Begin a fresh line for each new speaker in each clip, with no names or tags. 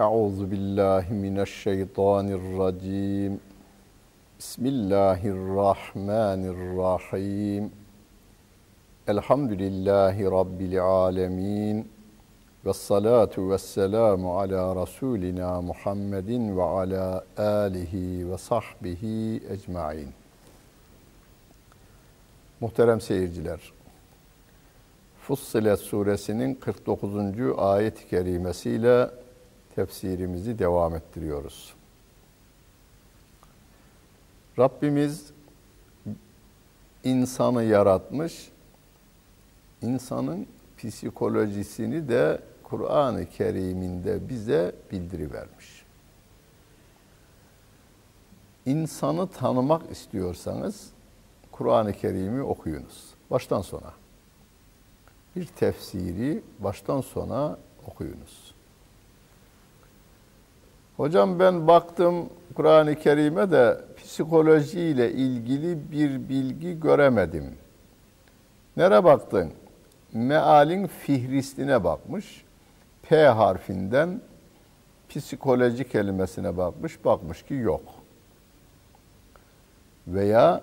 Euzu billahi mineşşeytanirracim. Bismillahirrahmanirrahim. Elhamdülillahi rabbil alamin. Ve salatu ve selamu ala Resulina Muhammedin ve ala alihi ve sahbihi ecmain. Muhterem seyirciler, Fussilet suresinin 49. ayet-i kerimesiyle tefsirimizi devam ettiriyoruz. Rabbimiz insanı yaratmış, insanın psikolojisini de Kur'an-ı Kerim'inde bize bildirivermiş. İnsanı tanımak istiyorsanız Kur'an-ı Kerim'i okuyunuz. Baştan sona. Bir tefsiri baştan sona okuyunuz. Hocam ben baktım Kur'an-ı Kerim'e de psikolojiyle ilgili bir bilgi göremedim. Nere baktın? Mealin fihristine bakmış. P harfinden psikoloji kelimesine bakmış. Bakmış ki yok. Veya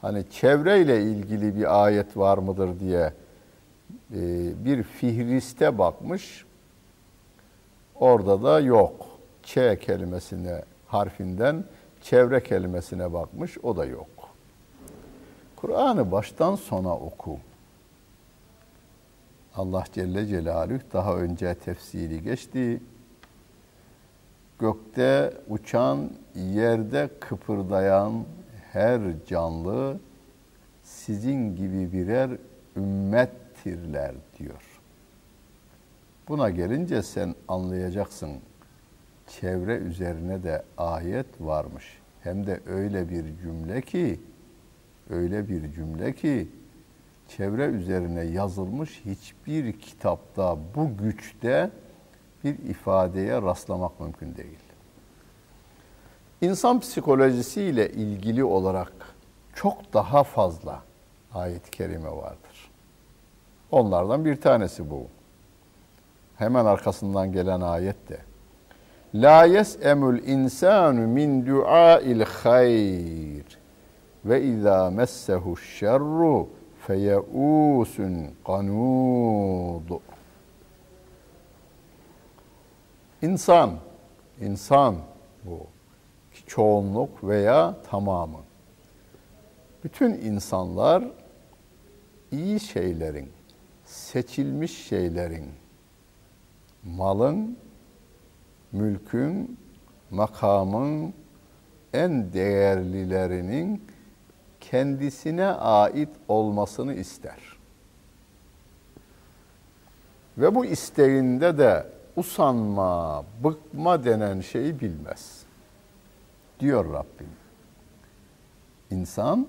hani çevreyle ilgili bir ayet var mıdır diye e, bir fihriste bakmış. Orada da yok. Ç kelimesine harfinden çevre kelimesine bakmış. O da yok. Kur'an'ı baştan sona oku. Allah Celle Celaluhu daha önce tefsiri geçti. Gökte uçan, yerde kıpırdayan her canlı sizin gibi birer ümmettirler diyor. Buna gelince sen anlayacaksın. Çevre üzerine de ayet varmış. Hem de öyle bir cümle ki öyle bir cümle ki çevre üzerine yazılmış hiçbir kitapta bu güçte bir ifadeye rastlamak mümkün değil. İnsan psikolojisiyle ilgili olarak çok daha fazla ayet-i kerime vardır. Onlardan bir tanesi bu. Hemen arkasından gelen ayet de. La yes'emul insanu min du'ail hayr ve izâ messehu şerru feyeusun kanud. İnsan, insan bu. Çoğunluk veya tamamı. Bütün insanlar iyi şeylerin, seçilmiş şeylerin, malın, mülkün, makamın en değerlilerinin kendisine ait olmasını ister. Ve bu isteğinde de usanma, bıkma denen şeyi bilmez. Diyor Rabbim. İnsan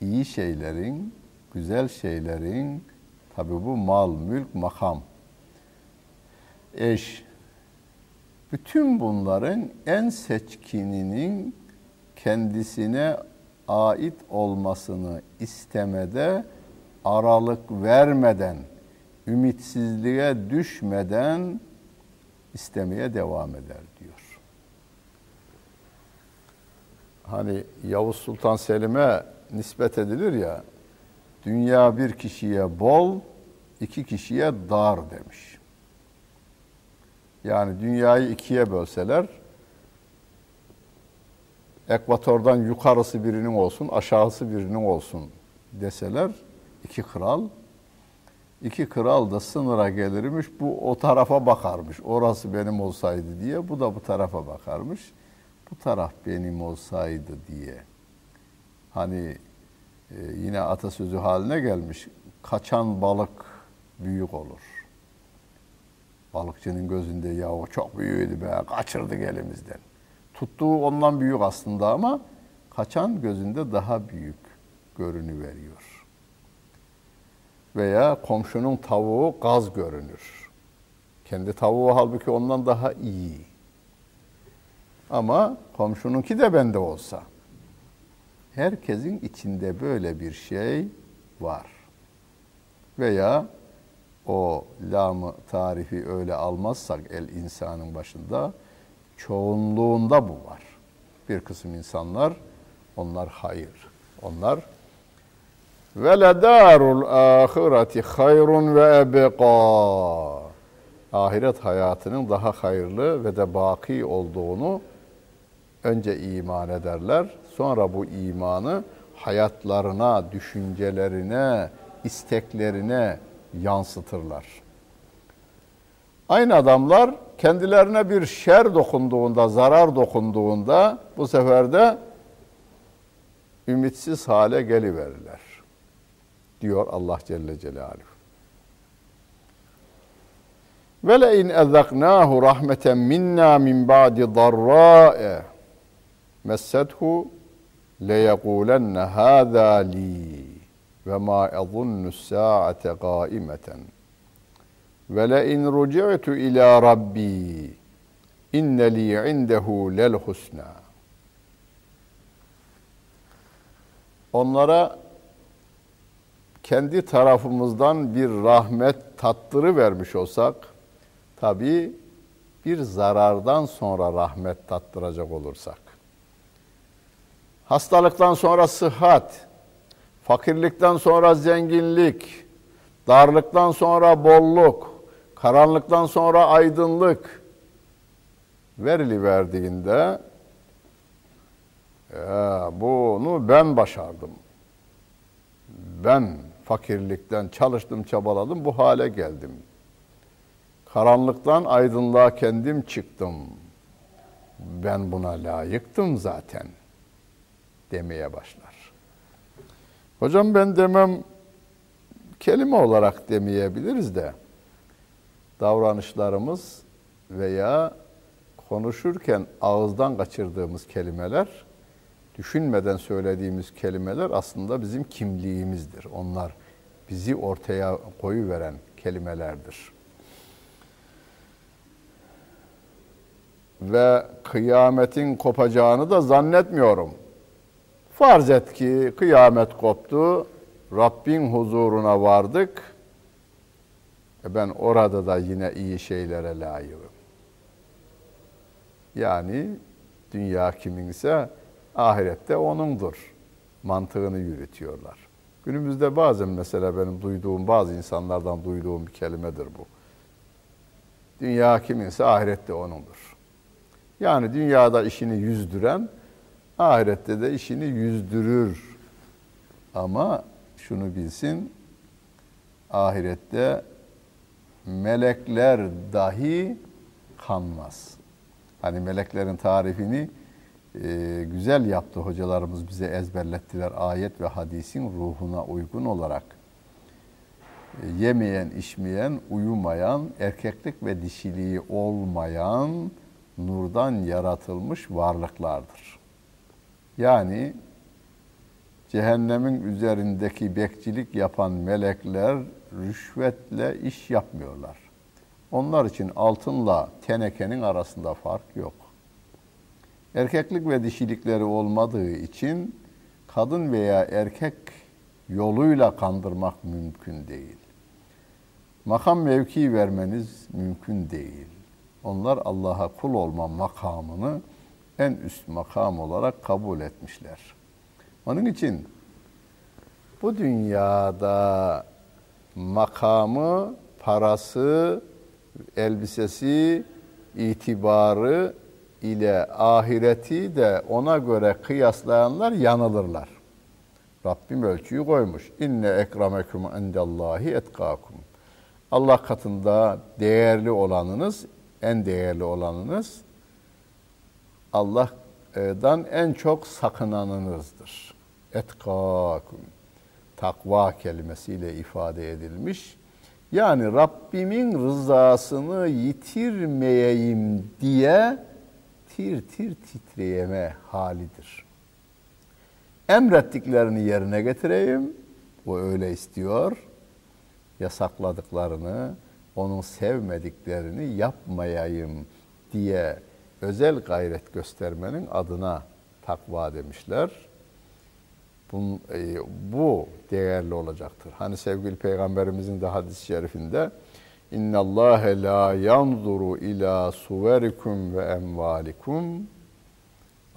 iyi şeylerin, güzel şeylerin, tabi bu mal, mülk, makam, eş, bütün bunların en seçkininin kendisine ait olmasını istemede aralık vermeden, ümitsizliğe düşmeden istemeye devam eder diyor. Hani Yavuz Sultan Selim'e nispet edilir ya, dünya bir kişiye bol, iki kişiye dar demiş. Yani dünyayı ikiye bölseler, ekvatordan yukarısı birinin olsun, aşağısı birinin olsun deseler, iki kral, iki kral da sınıra gelirmiş, bu o tarafa bakarmış, orası benim olsaydı diye, bu da bu tarafa bakarmış, bu taraf benim olsaydı diye. Hani e, yine atasözü haline gelmiş, kaçan balık büyük olur. Balıkçının gözünde ya o çok büyüğüydü be, kaçırdık elimizden. Tuttuğu ondan büyük aslında ama kaçan gözünde daha büyük görünü veriyor. Veya komşunun tavuğu gaz görünür. Kendi tavuğu halbuki ondan daha iyi. Ama komşununki de bende olsa. Herkesin içinde böyle bir şey var. Veya o lamı tarifi öyle almazsak el insanın başında çoğunluğunda bu var. Bir kısım insanlar onlar hayır. Onlar ve ledarul ahireti hayrun ve ebqa. Ahiret hayatının daha hayırlı ve de baki olduğunu önce iman ederler. Sonra bu imanı hayatlarına, düşüncelerine, isteklerine yansıtırlar. Aynı adamlar kendilerine bir şer dokunduğunda, zarar dokunduğunda bu sefer de ümitsiz hale geliverirler. Diyor Allah Celle Celaluhu. Ve le in ezaknahu rahmeten minna min ba'di darrae messethu le yekulenne hâzâ li ve ma ezunnu sa'ate qaimeten. Ve le in ruci'tu ila rabbi inne li indehu lel husna. Onlara kendi tarafımızdan bir rahmet tattırı vermiş olsak tabi bir zarardan sonra rahmet tattıracak olursak. Hastalıktan sonra sıhhat fakirlikten sonra zenginlik darlıktan sonra bolluk karanlıktan sonra aydınlık verili verdiğinde ya bunu ben başardım. Ben fakirlikten çalıştım, çabaladım, bu hale geldim. Karanlıktan aydınlığa kendim çıktım. Ben buna layıktım zaten demeye başlar. Hocam ben demem kelime olarak demeyebiliriz de davranışlarımız veya konuşurken ağızdan kaçırdığımız kelimeler, düşünmeden söylediğimiz kelimeler aslında bizim kimliğimizdir. Onlar bizi ortaya koyu veren kelimelerdir. Ve kıyametin kopacağını da zannetmiyorum. Farz et ki kıyamet koptu, Rabbin huzuruna vardık. E ben orada da yine iyi şeylere layığım. Yani dünya kiminse ahirette onundur. Mantığını yürütüyorlar. Günümüzde bazen mesela benim duyduğum bazı insanlardan duyduğum bir kelimedir bu. Dünya kiminse ahirette onundur. Yani dünyada işini yüzdüren ahirette de işini yüzdürür. Ama şunu bilsin ahirette melekler dahi kanmaz. Hani meleklerin tarifini e, güzel yaptı hocalarımız bize ezberlettiler ayet ve hadisin ruhuna uygun olarak. E, yemeyen, içmeyen, uyumayan, erkeklik ve dişiliği olmayan nurdan yaratılmış varlıklardır. Yani cehennemin üzerindeki bekçilik yapan melekler rüşvetle iş yapmıyorlar. Onlar için altınla tenekenin arasında fark yok. Erkeklik ve dişilikleri olmadığı için kadın veya erkek yoluyla kandırmak mümkün değil. Makam mevki vermeniz mümkün değil. Onlar Allah'a kul olma makamını en üst makam olarak kabul etmişler. Onun için bu dünyada makamı, parası, elbisesi, itibarı ile ahireti de ona göre kıyaslayanlar yanılırlar. Rabbim ölçüyü koymuş. İnne ekrameküm indallahi etkakum. Allah katında değerli olanınız, en değerli olanınız Allah'dan en çok sakınanınızdır. Etkakum. Takva kelimesiyle ifade edilmiş. Yani Rabbimin rızasını yitirmeyeyim diye tir tir titreyeme halidir. Emrettiklerini yerine getireyim, o öyle istiyor. Yasakladıklarını, onun sevmediklerini yapmayayım diye özel gayret göstermenin adına takva demişler. Bun, e, bu değerli olacaktır. Hani sevgili peygamberimizin de hadis-i şerifinde İnna Allah la yanzuru ila suverikum ve emvalikum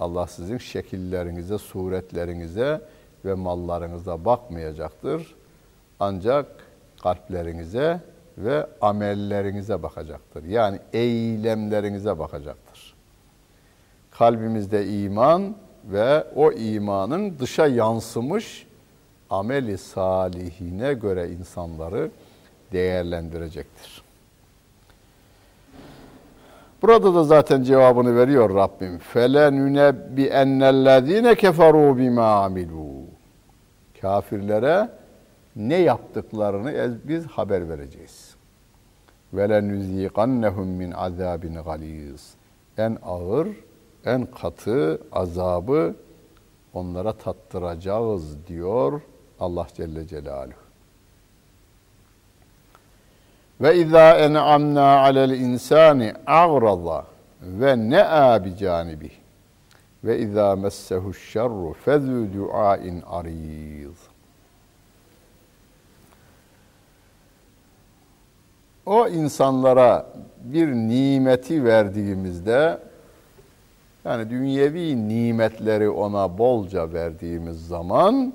Allah sizin şekillerinize, suretlerinize ve mallarınıza bakmayacaktır. Ancak kalplerinize ve amellerinize bakacaktır. Yani eylemlerinize bakacaktır. Kalbimizde iman ve o imanın dışa yansımış ameli salihine göre insanları değerlendirecektir. Burada da zaten cevabını veriyor Rabbim. Fele nunebbi ennellezine keferu bima amilu. Kafirlere ne yaptıklarını biz haber vereceğiz. Ve lenuzikannehum min azabin galiz. En ağır, en katı azabı onlara tattıracağız diyor Allah Celle Celaluhu. Ve izâ en'amnâ alel insâni a'rada ve ne'a bi canibi. Ve izâ messehu şerru fezû du'âin arîz. O insanlara bir nimeti verdiğimizde yani dünyevi nimetleri ona bolca verdiğimiz zaman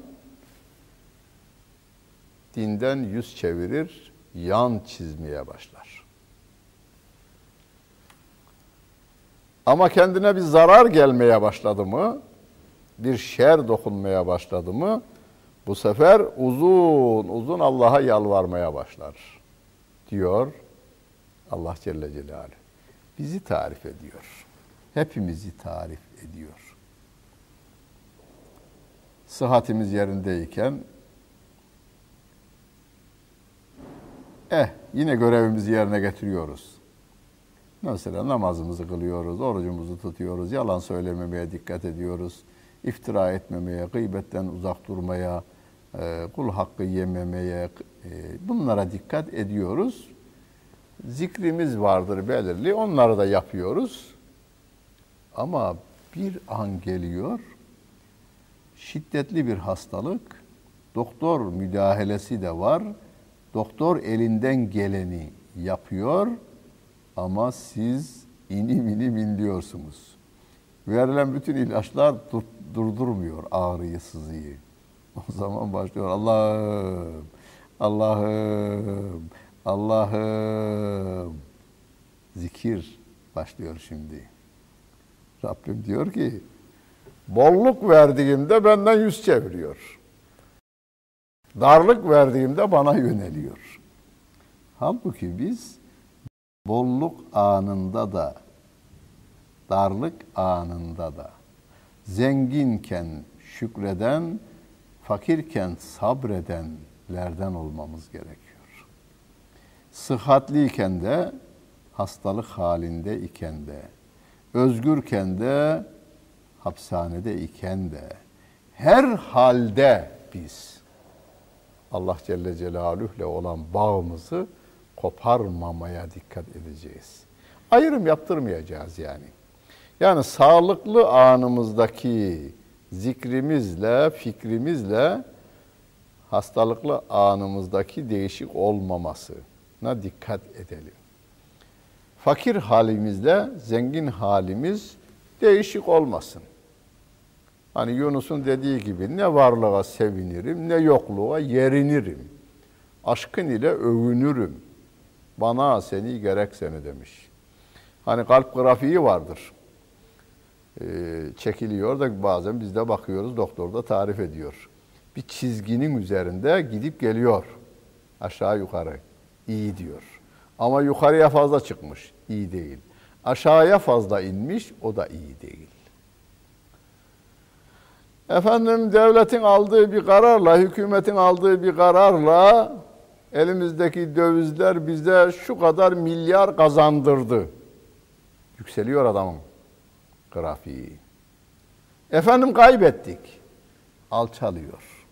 dinden yüz çevirir, yan çizmeye başlar. Ama kendine bir zarar gelmeye başladı mı, bir şer dokunmaya başladı mı, bu sefer uzun uzun Allah'a yalvarmaya başlar. Diyor Allah Celle Celaluhu. Bizi tarif ediyor. Hepimizi tarif ediyor. Sıhhatimiz yerindeyken Eh yine görevimizi yerine getiriyoruz. Mesela namazımızı kılıyoruz, orucumuzu tutuyoruz, yalan söylememeye dikkat ediyoruz, iftira etmemeye, gıybetten uzak durmaya, e, kul hakkı yememeye, e, bunlara dikkat ediyoruz. Zikrimiz vardır belirli, onları da yapıyoruz. Ama bir an geliyor, şiddetli bir hastalık, doktor müdahalesi de var, Doktor elinden geleni yapıyor ama siz inim inim inliyorsunuz. Verilen bütün ilaçlar dur, durdurmuyor ağrıyı, sızıyı. O zaman başlıyor Allah'ım, Allah'ım, Allah'ım. Zikir başlıyor şimdi. Rabbim diyor ki, bolluk verdiğimde benden yüz çeviriyor. Darlık verdiğimde bana yöneliyor. Halbuki biz bolluk anında da, darlık anında da, zenginken şükreden, fakirken sabredenlerden olmamız gerekiyor. Sıhhatliyken de, hastalık halinde iken de, özgürken de, hapishanede iken de, her halde biz Allah Celle Celaluhu'le olan bağımızı koparmamaya dikkat edeceğiz. Ayrım yaptırmayacağız yani. Yani sağlıklı anımızdaki zikrimizle, fikrimizle hastalıklı anımızdaki değişik olmamasına dikkat edelim. Fakir halimizle zengin halimiz değişik olmasın. Hani Yunus'un dediği gibi ne varlığa sevinirim ne yokluğa yerinirim. Aşkın ile övünürüm. Bana seni gerek seni demiş. Hani kalp grafiği vardır. Ee, çekiliyor da bazen biz de bakıyoruz doktor da tarif ediyor. Bir çizginin üzerinde gidip geliyor. Aşağı yukarı. iyi diyor. Ama yukarıya fazla çıkmış. iyi değil. Aşağıya fazla inmiş. O da iyi değil. Efendim devletin aldığı bir kararla, hükümetin aldığı bir kararla elimizdeki dövizler bize şu kadar milyar kazandırdı. Yükseliyor adamın grafiği. Efendim kaybettik. Alçalıyor.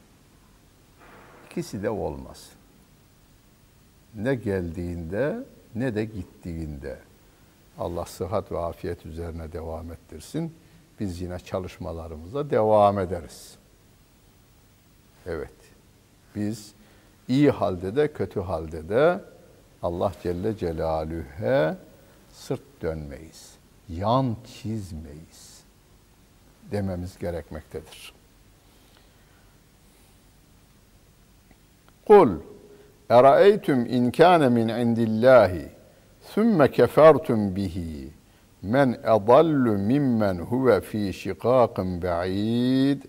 İkisi de olmaz. Ne geldiğinde ne de gittiğinde. Allah sıhhat ve afiyet üzerine devam ettirsin biz yine çalışmalarımıza devam ederiz. Evet. Biz iyi halde de kötü halde de Allah Celle Celaluhu'ya sırt dönmeyiz. Yan çizmeyiz dememiz gerekmektedir. Kul Eraeytum in kana min indillahi thumme kefertum bihi men edallu mimmen huve fi şikakın ba'id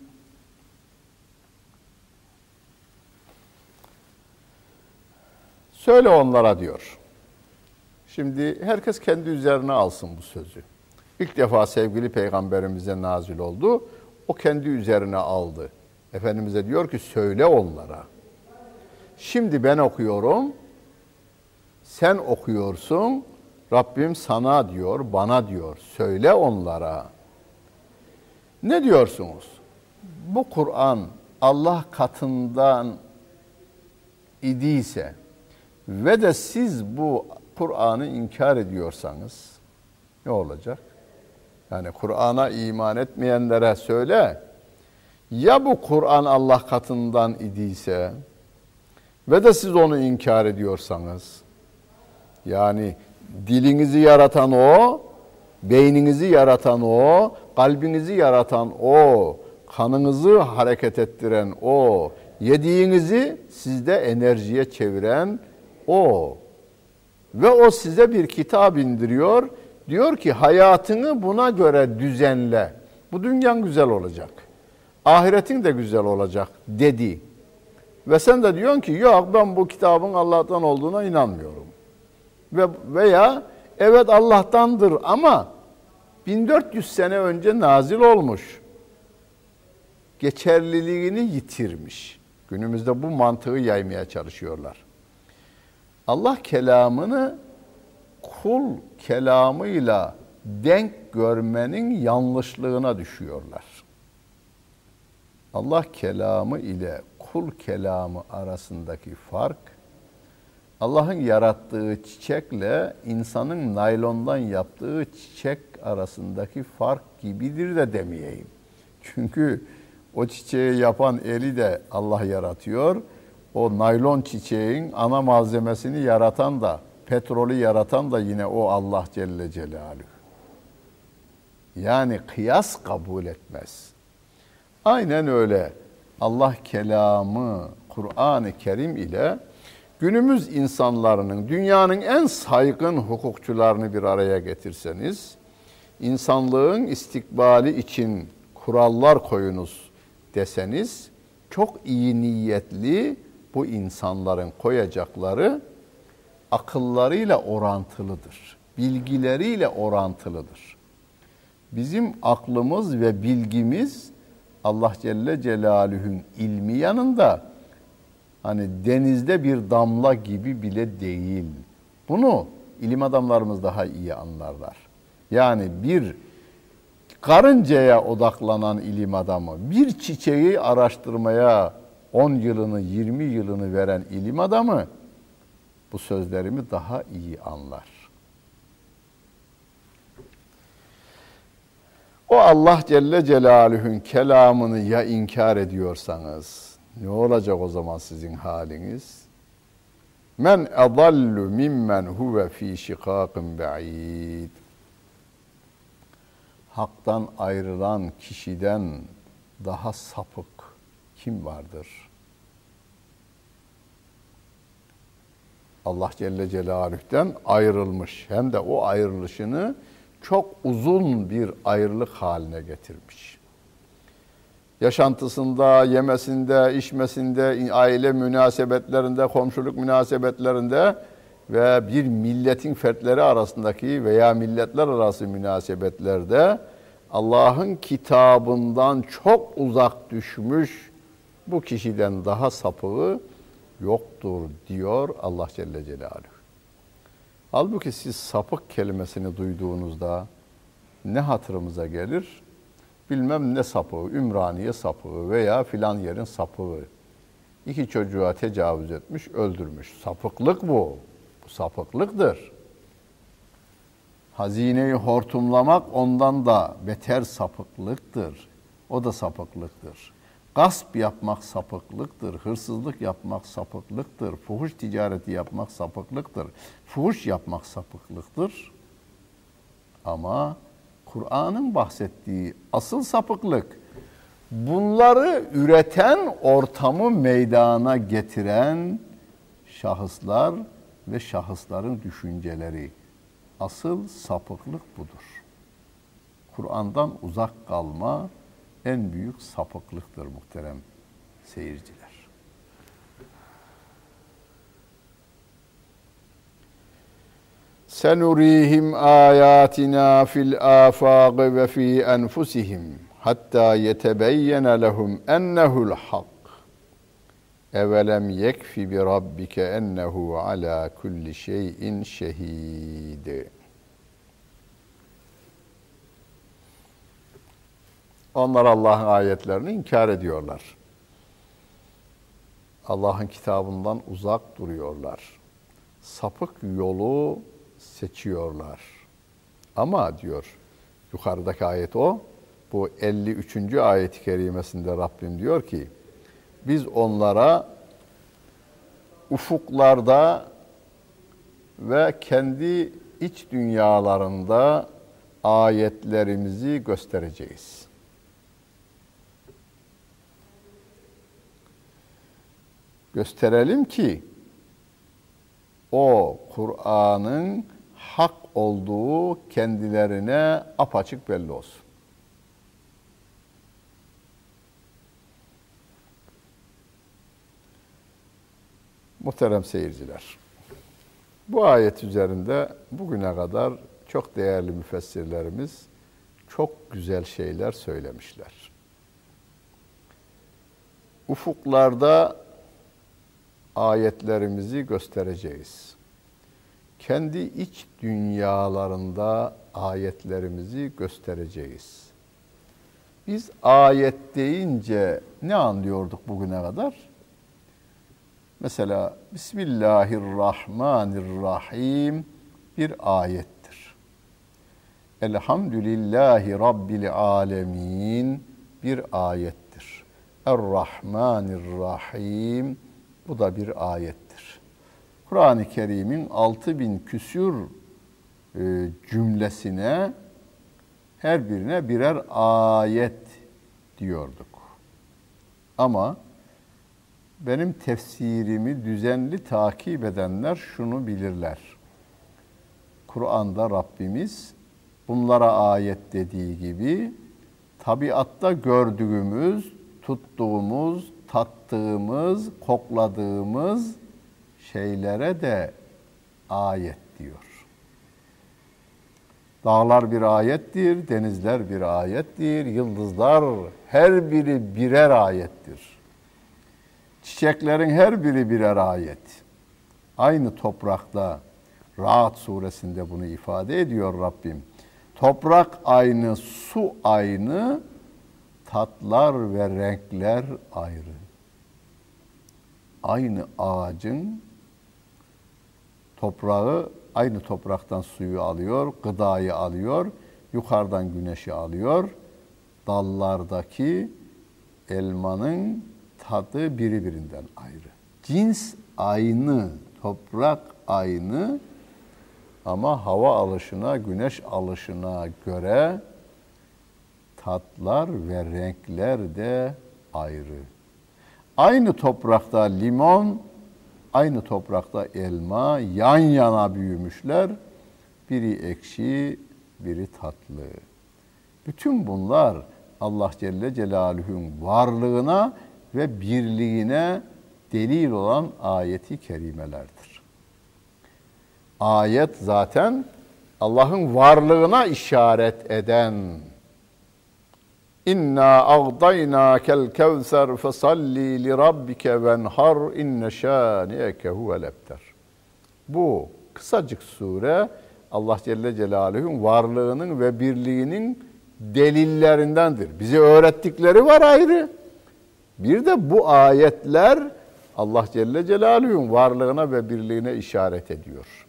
Söyle onlara diyor. Şimdi herkes kendi üzerine alsın bu sözü. İlk defa sevgili peygamberimize nazil oldu. O kendi üzerine aldı. Efendimiz'e diyor ki söyle onlara. Şimdi ben okuyorum. Sen okuyorsun. Rabbim sana diyor, bana diyor. Söyle onlara. Ne diyorsunuz? Bu Kur'an Allah katından idiyse ve de siz bu Kur'an'ı inkar ediyorsanız ne olacak? Yani Kur'an'a iman etmeyenlere söyle. Ya bu Kur'an Allah katından idiyse ve de siz onu inkar ediyorsanız yani dilinizi yaratan o, beyninizi yaratan o, kalbinizi yaratan o, kanınızı hareket ettiren o, yediğinizi sizde enerjiye çeviren o. Ve o size bir kitap indiriyor. Diyor ki hayatını buna göre düzenle. Bu dünyan güzel olacak. Ahiretin de güzel olacak dedi. Ve sen de diyorsun ki yok ben bu kitabın Allah'tan olduğuna inanmıyorum. Ve veya evet Allah'tandır ama 1400 sene önce nazil olmuş. Geçerliliğini yitirmiş. Günümüzde bu mantığı yaymaya çalışıyorlar. Allah kelamını kul kelamıyla denk görmenin yanlışlığına düşüyorlar. Allah kelamı ile kul kelamı arasındaki fark Allah'ın yarattığı çiçekle insanın naylondan yaptığı çiçek arasındaki fark gibidir de demeyeyim. Çünkü o çiçeği yapan eli de Allah yaratıyor o naylon çiçeğin ana malzemesini yaratan da, petrolü yaratan da yine o Allah Celle Celaluhu. Yani kıyas kabul etmez. Aynen öyle. Allah kelamı, Kur'an-ı Kerim ile günümüz insanlarının, dünyanın en saygın hukukçularını bir araya getirseniz, insanlığın istikbali için kurallar koyunuz deseniz, çok iyi niyetli, bu insanların koyacakları akıllarıyla orantılıdır. Bilgileriyle orantılıdır. Bizim aklımız ve bilgimiz Allah Celle Celaluhu'nun ilmi yanında hani denizde bir damla gibi bile değil. Bunu ilim adamlarımız daha iyi anlarlar. Yani bir karıncaya odaklanan ilim adamı bir çiçeği araştırmaya 10 yılını 20 yılını veren ilim adamı bu sözlerimi daha iyi anlar. O Allah Celle Celaluhu'nun kelamını ya inkar ediyorsanız ne olacak o zaman sizin haliniz? Men edallu mimmen huve fi şikakın ba'id. Hak'tan ayrılan kişiden daha sapık kim vardır? Allah Celle Celaluh'ten ayrılmış. Hem de o ayrılışını çok uzun bir ayrılık haline getirmiş. Yaşantısında, yemesinde, içmesinde, aile münasebetlerinde, komşuluk münasebetlerinde ve bir milletin fertleri arasındaki veya milletler arası münasebetlerde Allah'ın kitabından çok uzak düşmüş bu kişiden daha sapığı yoktur diyor Allah Celle Celaluhu. Halbuki siz sapık kelimesini duyduğunuzda ne hatırımıza gelir? Bilmem ne sapığı, Ümraniye sapığı veya filan yerin sapığı. İki çocuğa tecavüz etmiş, öldürmüş. Sapıklık bu. Bu sapıklıktır. Hazineyi hortumlamak ondan da beter sapıklıktır. O da sapıklıktır. Gasp yapmak sapıklıktır, hırsızlık yapmak sapıklıktır, fuhuş ticareti yapmak sapıklıktır, fuhuş yapmak sapıklıktır. Ama Kur'an'ın bahsettiği asıl sapıklık bunları üreten ortamı meydana getiren şahıslar ve şahısların düşünceleri. Asıl sapıklık budur. Kur'an'dan uzak kalma en büyük sapıklıktır muhterem seyirciler. Senurihim ayatina fil afaq ve fi enfusihim hatta yetebeyyene lehum ennehu'l hak. Evelem yekfi bi rabbike ennehu ala kulli şeyin şehid. Onlar Allah'ın ayetlerini inkar ediyorlar. Allah'ın kitabından uzak duruyorlar. Sapık yolu seçiyorlar. Ama diyor yukarıdaki ayet o. Bu 53. ayet-i kerimesinde Rabbim diyor ki biz onlara ufuklarda ve kendi iç dünyalarında ayetlerimizi göstereceğiz. Gösterelim ki o Kur'an'ın hak olduğu kendilerine apaçık belli olsun. Muhterem seyirciler, bu ayet üzerinde bugüne kadar çok değerli müfessirlerimiz çok güzel şeyler söylemişler. Ufuklarda ayetlerimizi göstereceğiz. Kendi iç dünyalarında ayetlerimizi göstereceğiz. Biz ayet deyince ne anlıyorduk bugüne kadar? Mesela Bismillahirrahmanirrahim bir ayettir. Elhamdülillahi Rabbil alemin bir ayettir. Errahmanirrahim bu da bir ayettir. Kur'an-ı Kerim'in 6000 küsür e, cümlesine her birine birer ayet diyorduk. Ama benim tefsirimi düzenli takip edenler şunu bilirler. Kur'an'da Rabbimiz bunlara ayet dediği gibi tabiatta gördüğümüz, tuttuğumuz, tattığımız, kokladığımız şeylere de ayet diyor. Dağlar bir ayettir, denizler bir ayettir, yıldızlar her biri birer ayettir. Çiçeklerin her biri birer ayet. Aynı toprakta Rahat suresinde bunu ifade ediyor Rabbim. Toprak aynı, su aynı, tatlar ve renkler ayrı. Aynı ağacın toprağı aynı topraktan suyu alıyor, gıdayı alıyor, yukarıdan güneşi alıyor. Dallardaki elmanın tadı birbirinden ayrı. Cins aynı, toprak aynı ama hava alışına, güneş alışına göre tatlar ve renkler de ayrı. Aynı toprakta limon, aynı toprakta elma yan yana büyümüşler. Biri ekşi, biri tatlı. Bütün bunlar Allah Celle Celaluhu'nun varlığına ve birliğine delil olan ayeti kerimelerdir. Ayet zaten Allah'ın varlığına işaret eden İnna agdayna kel kevser fesalli li rabbike venhar inne şaniyeke huvel ebter. Bu kısacık sure Allah Celle Celaluhu'nun varlığının ve birliğinin delillerindendir. Bize öğrettikleri var ayrı. Bir de bu ayetler Allah Celle Celaluhu'nun varlığına ve birliğine işaret ediyor.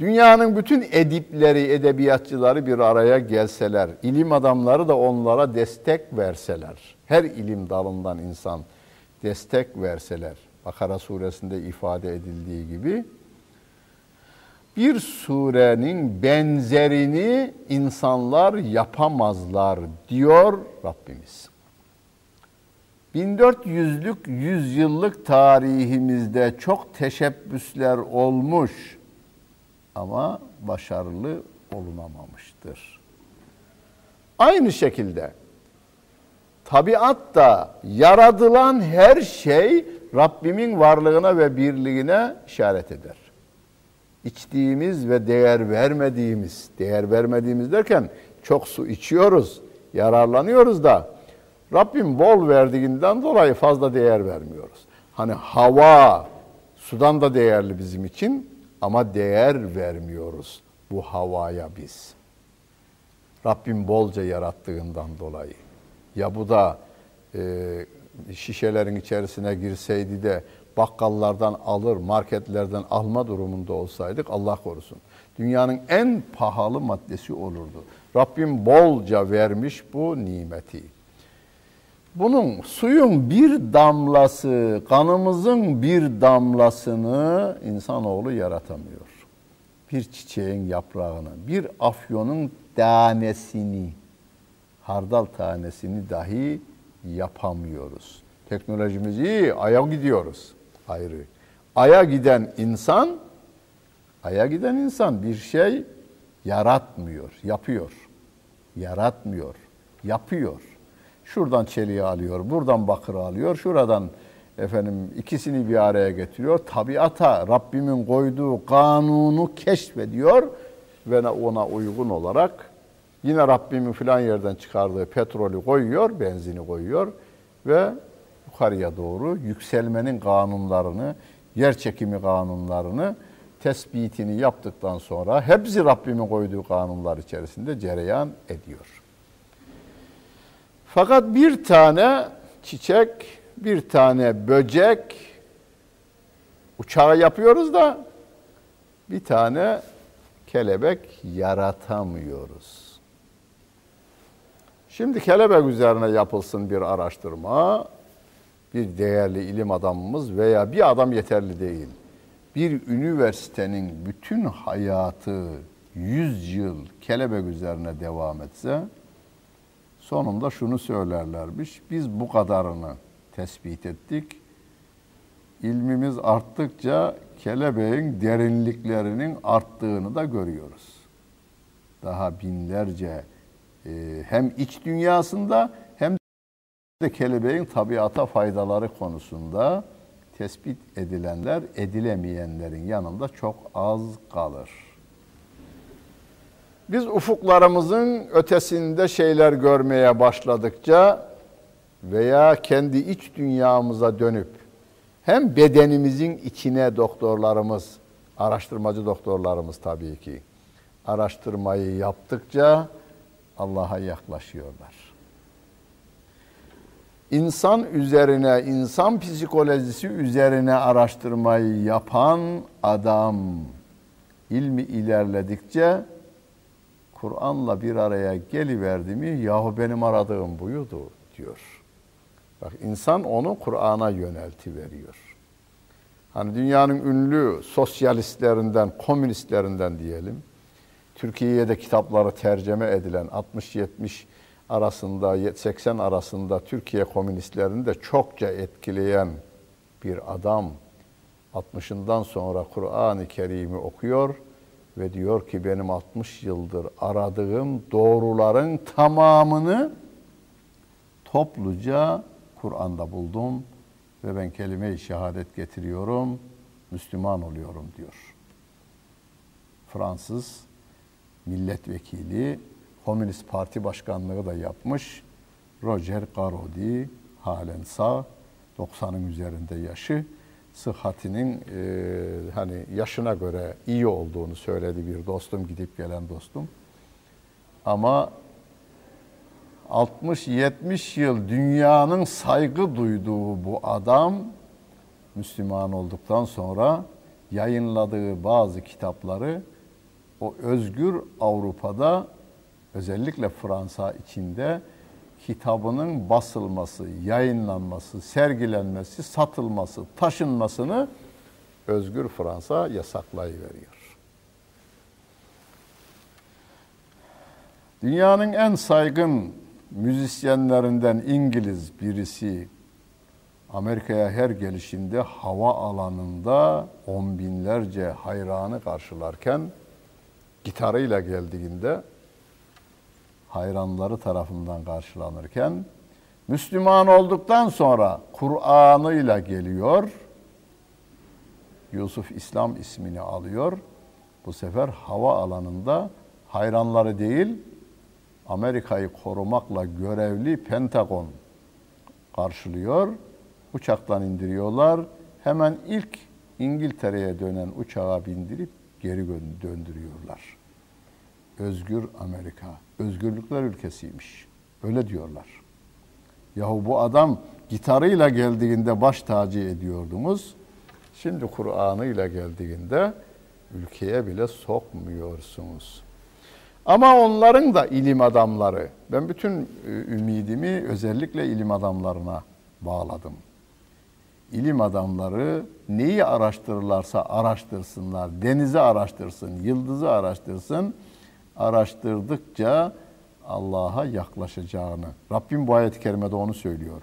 Dünyanın bütün edipleri, edebiyatçıları bir araya gelseler, ilim adamları da onlara destek verseler, her ilim dalından insan destek verseler, Bakara suresinde ifade edildiği gibi, bir surenin benzerini insanlar yapamazlar diyor Rabbimiz. 1400'lük, yüzyıllık tarihimizde çok teşebbüsler olmuş ama başarılı olunamamıştır. Aynı şekilde tabiatta yaradılan her şey Rabbimin varlığına ve birliğine işaret eder. İçtiğimiz ve değer vermediğimiz, değer vermediğimiz derken çok su içiyoruz, yararlanıyoruz da Rabbim bol verdiğinden dolayı fazla değer vermiyoruz. Hani hava, sudan da değerli bizim için ama değer vermiyoruz bu havaya biz. Rabbim bolca yarattığından dolayı. Ya bu da e, şişelerin içerisine girseydi de bakkallardan alır, marketlerden alma durumunda olsaydık Allah korusun. Dünyanın en pahalı maddesi olurdu. Rabbim bolca vermiş bu nimeti. Bunun suyun bir damlası, kanımızın bir damlasını insanoğlu yaratamıyor. Bir çiçeğin yaprağını, bir afyonun tanesini, hardal tanesini dahi yapamıyoruz. Teknolojimiz iyi, aya gidiyoruz ayrı. Aya giden insan, aya giden insan bir şey yaratmıyor, yapıyor. Yaratmıyor, yapıyor. Şuradan çeliği alıyor, buradan bakır alıyor, şuradan efendim ikisini bir araya getiriyor. Tabiata Rabbimin koyduğu kanunu keşfediyor ve ona uygun olarak yine Rabbimin filan yerden çıkardığı petrolü koyuyor, benzini koyuyor ve yukarıya doğru yükselmenin kanunlarını, yer çekimi kanunlarını tespitini yaptıktan sonra hepsi Rabbimin koyduğu kanunlar içerisinde cereyan ediyor. Fakat bir tane çiçek, bir tane böcek uçağı yapıyoruz da bir tane kelebek yaratamıyoruz. Şimdi kelebek üzerine yapılsın bir araştırma. Bir değerli ilim adamımız veya bir adam yeterli değil. Bir üniversitenin bütün hayatı 100 yıl kelebek üzerine devam etse Sonunda şunu söylerlermiş. Biz bu kadarını tespit ettik. İlmimiz arttıkça kelebeğin derinliklerinin arttığını da görüyoruz. Daha binlerce e, hem iç dünyasında hem de kelebeğin tabiata faydaları konusunda tespit edilenler edilemeyenlerin yanında çok az kalır. Biz ufuklarımızın ötesinde şeyler görmeye başladıkça veya kendi iç dünyamıza dönüp hem bedenimizin içine doktorlarımız, araştırmacı doktorlarımız tabii ki araştırmayı yaptıkça Allah'a yaklaşıyorlar. İnsan üzerine, insan psikolojisi üzerine araştırmayı yapan adam ilmi ilerledikçe Kur'an'la bir araya geliverdi mi yahu benim aradığım buydu diyor. Bak insan onu Kur'an'a yönelti veriyor. Hani dünyanın ünlü sosyalistlerinden, komünistlerinden diyelim. Türkiye'ye de kitapları tercüme edilen 60-70 arasında, 80 arasında Türkiye komünistlerini de çokça etkileyen bir adam 60'ından sonra Kur'an-ı Kerim'i okuyor ve diyor ki benim 60 yıldır aradığım doğruların tamamını topluca Kur'an'da buldum ve ben kelime-i şehadet getiriyorum, Müslüman oluyorum diyor. Fransız milletvekili, Komünist Parti Başkanlığı da yapmış. Roger Garodi halen sağ, 90'ın üzerinde yaşı sıhhatinin e, hani yaşına göre iyi olduğunu söyledi bir dostum, gidip gelen dostum. Ama 60-70 yıl dünyanın saygı duyduğu bu adam Müslüman olduktan sonra yayınladığı bazı kitapları o özgür Avrupa'da özellikle Fransa içinde kitabının basılması, yayınlanması, sergilenmesi, satılması, taşınmasını özgür Fransa yasaklayıveriyor. Dünyanın en saygın müzisyenlerinden İngiliz birisi Amerika'ya her gelişinde hava alanında on binlerce hayranı karşılarken gitarıyla geldiğinde hayranları tarafından karşılanırken Müslüman olduktan sonra Kur'an'ıyla geliyor. Yusuf İslam ismini alıyor. Bu sefer hava alanında hayranları değil, Amerika'yı korumakla görevli Pentagon karşılıyor. Uçaktan indiriyorlar. Hemen ilk İngiltere'ye dönen uçağa bindirip geri döndürüyorlar. Özgür Amerika, özgürlükler ülkesiymiş. Öyle diyorlar. Yahu bu adam gitarıyla geldiğinde baş tacı ediyordunuz. Şimdi Kur'an'ıyla geldiğinde ülkeye bile sokmuyorsunuz. Ama onların da ilim adamları. Ben bütün e, ümidimi özellikle ilim adamlarına bağladım. İlim adamları neyi araştırırlarsa araştırsınlar. Denizi araştırsın, yıldızı araştırsın. Araştırdıkça Allah'a yaklaşacağını. Rabbim bu ayet-i kerimede onu söylüyor.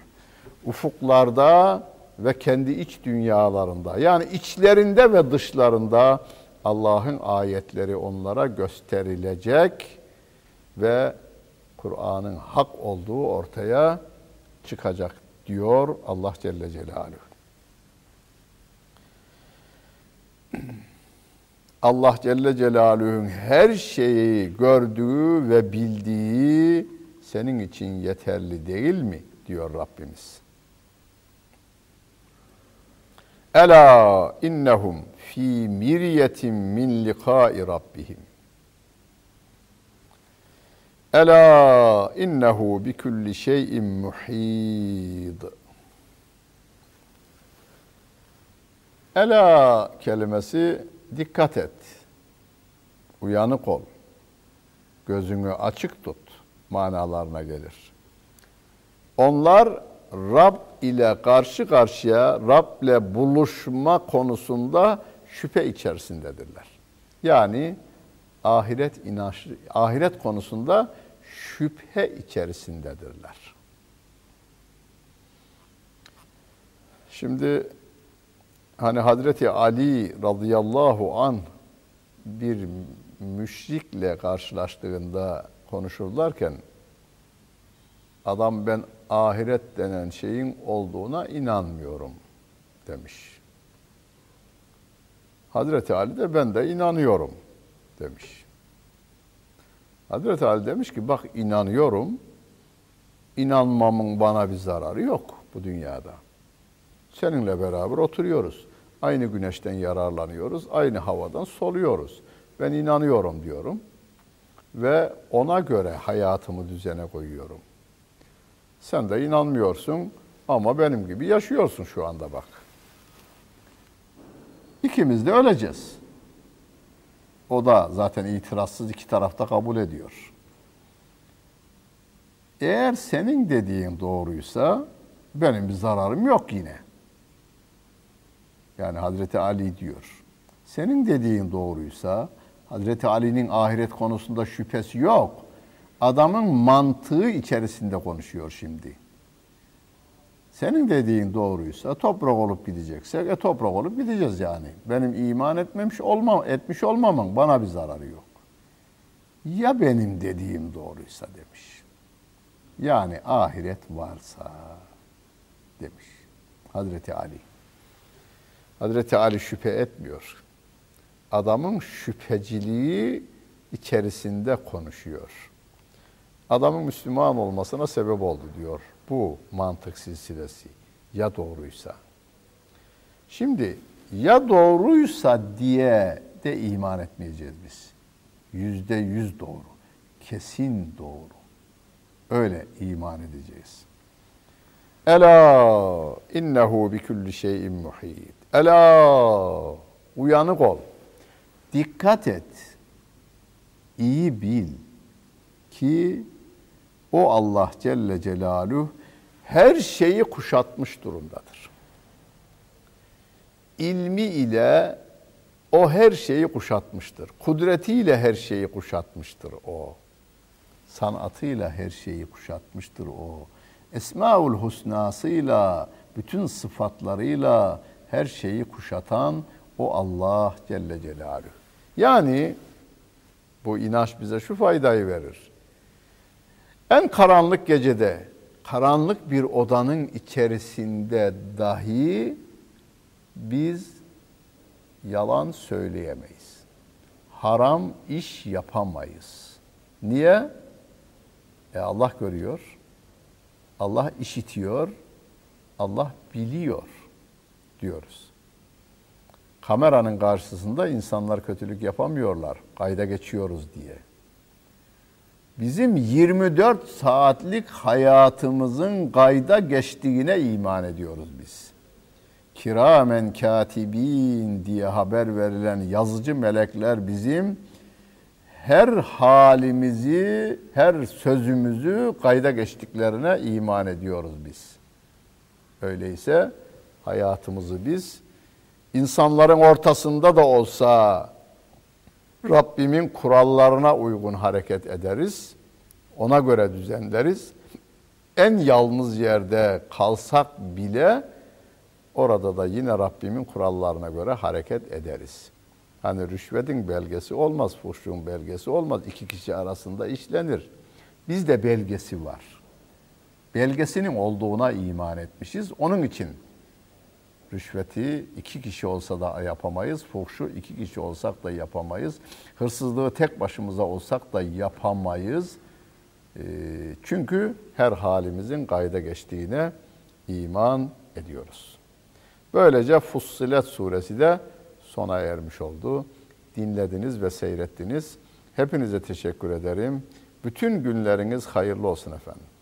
Ufuklarda ve kendi iç dünyalarında yani içlerinde ve dışlarında Allah'ın ayetleri onlara gösterilecek ve Kur'an'ın hak olduğu ortaya çıkacak diyor Allah Celle Celaluhu. Allah Celle Celaluhu'nun her şeyi gördüğü ve bildiği senin için yeterli değil mi? diyor Rabbimiz. Ela innehum fi miryetin min liqa'i rabbihim. Ela innehu bi kulli şeyin muhid. Ela kelimesi dikkat et. Uyanık ol. Gözünü açık tut manalarına gelir. Onlar Rab ile karşı karşıya Rab'le buluşma konusunda şüphe içerisindedirler. Yani ahiret inanç ahiret konusunda şüphe içerisindedirler. Şimdi hani Hazreti Ali radıyallahu an bir müşrikle karşılaştığında konuşurlarken adam ben ahiret denen şeyin olduğuna inanmıyorum demiş. Hazreti Ali de ben de inanıyorum demiş. Hazreti Ali demiş ki bak inanıyorum, inanmamın bana bir zararı yok bu dünyada. Seninle beraber oturuyoruz. Aynı güneşten yararlanıyoruz, aynı havadan soluyoruz. Ben inanıyorum diyorum ve ona göre hayatımı düzene koyuyorum. Sen de inanmıyorsun ama benim gibi yaşıyorsun şu anda bak. İkimiz de öleceğiz. O da zaten itirazsız iki tarafta kabul ediyor. Eğer senin dediğin doğruysa benim bir zararım yok yine. Yani Hazreti Ali diyor. Senin dediğin doğruysa Hazreti Ali'nin ahiret konusunda şüphesi yok. Adamın mantığı içerisinde konuşuyor şimdi. Senin dediğin doğruysa toprak olup gideceksek e toprak olup gideceğiz yani. Benim iman etmemiş olmam, etmiş olmamın bana bir zararı yok. Ya benim dediğim doğruysa demiş. Yani ahiret varsa demiş Hazreti Ali. Hazreti Ali şüphe etmiyor. Adamın şüpheciliği içerisinde konuşuyor. Adamın Müslüman olmasına sebep oldu diyor bu mantık silsilesi ya doğruysa. Şimdi ya doğruysa diye de iman etmeyeceğiz biz. Yüzde yüz doğru. Kesin doğru. Öyle iman edeceğiz. Ela innehu bi kulli şeyin muhit. Ela uyanık ol. Dikkat et. iyi bil ki o Allah Celle Celaluhu her şeyi kuşatmış durumdadır. İlmi ile o her şeyi kuşatmıştır. Kudretiyle her şeyi kuşatmıştır o. Sanatıyla her şeyi kuşatmıştır o. Esmaül Husnasıyla, bütün sıfatlarıyla her şeyi kuşatan o Allah Celle Celaluhu. Yani bu inanç bize şu faydayı verir. En karanlık gecede, karanlık bir odanın içerisinde dahi biz yalan söyleyemeyiz. Haram iş yapamayız. Niye? E Allah görüyor. Allah işitiyor. Allah biliyor diyoruz. Kameranın karşısında insanlar kötülük yapamıyorlar. Kayda geçiyoruz diye. Bizim 24 saatlik hayatımızın kayda geçtiğine iman ediyoruz biz. Kiramen katibin diye haber verilen yazıcı melekler bizim her halimizi, her sözümüzü kayda geçtiklerine iman ediyoruz biz. Öyleyse hayatımızı biz insanların ortasında da olsa Rabbimin kurallarına uygun hareket ederiz. Ona göre düzenleriz. En yalnız yerde kalsak bile orada da yine Rabbimin kurallarına göre hareket ederiz. Hani rüşvetin belgesi olmaz, fuhşun belgesi olmaz. İki kişi arasında işlenir. Bizde belgesi var. Belgesinin olduğuna iman etmişiz. Onun için rüşveti iki kişi olsa da yapamayız. Fuhşu iki kişi olsak da yapamayız. Hırsızlığı tek başımıza olsak da yapamayız. Ee, çünkü her halimizin kayda geçtiğine iman ediyoruz. Böylece Fussilet suresi de sona ermiş oldu. Dinlediniz ve seyrettiniz. Hepinize teşekkür ederim. Bütün günleriniz hayırlı olsun efendim.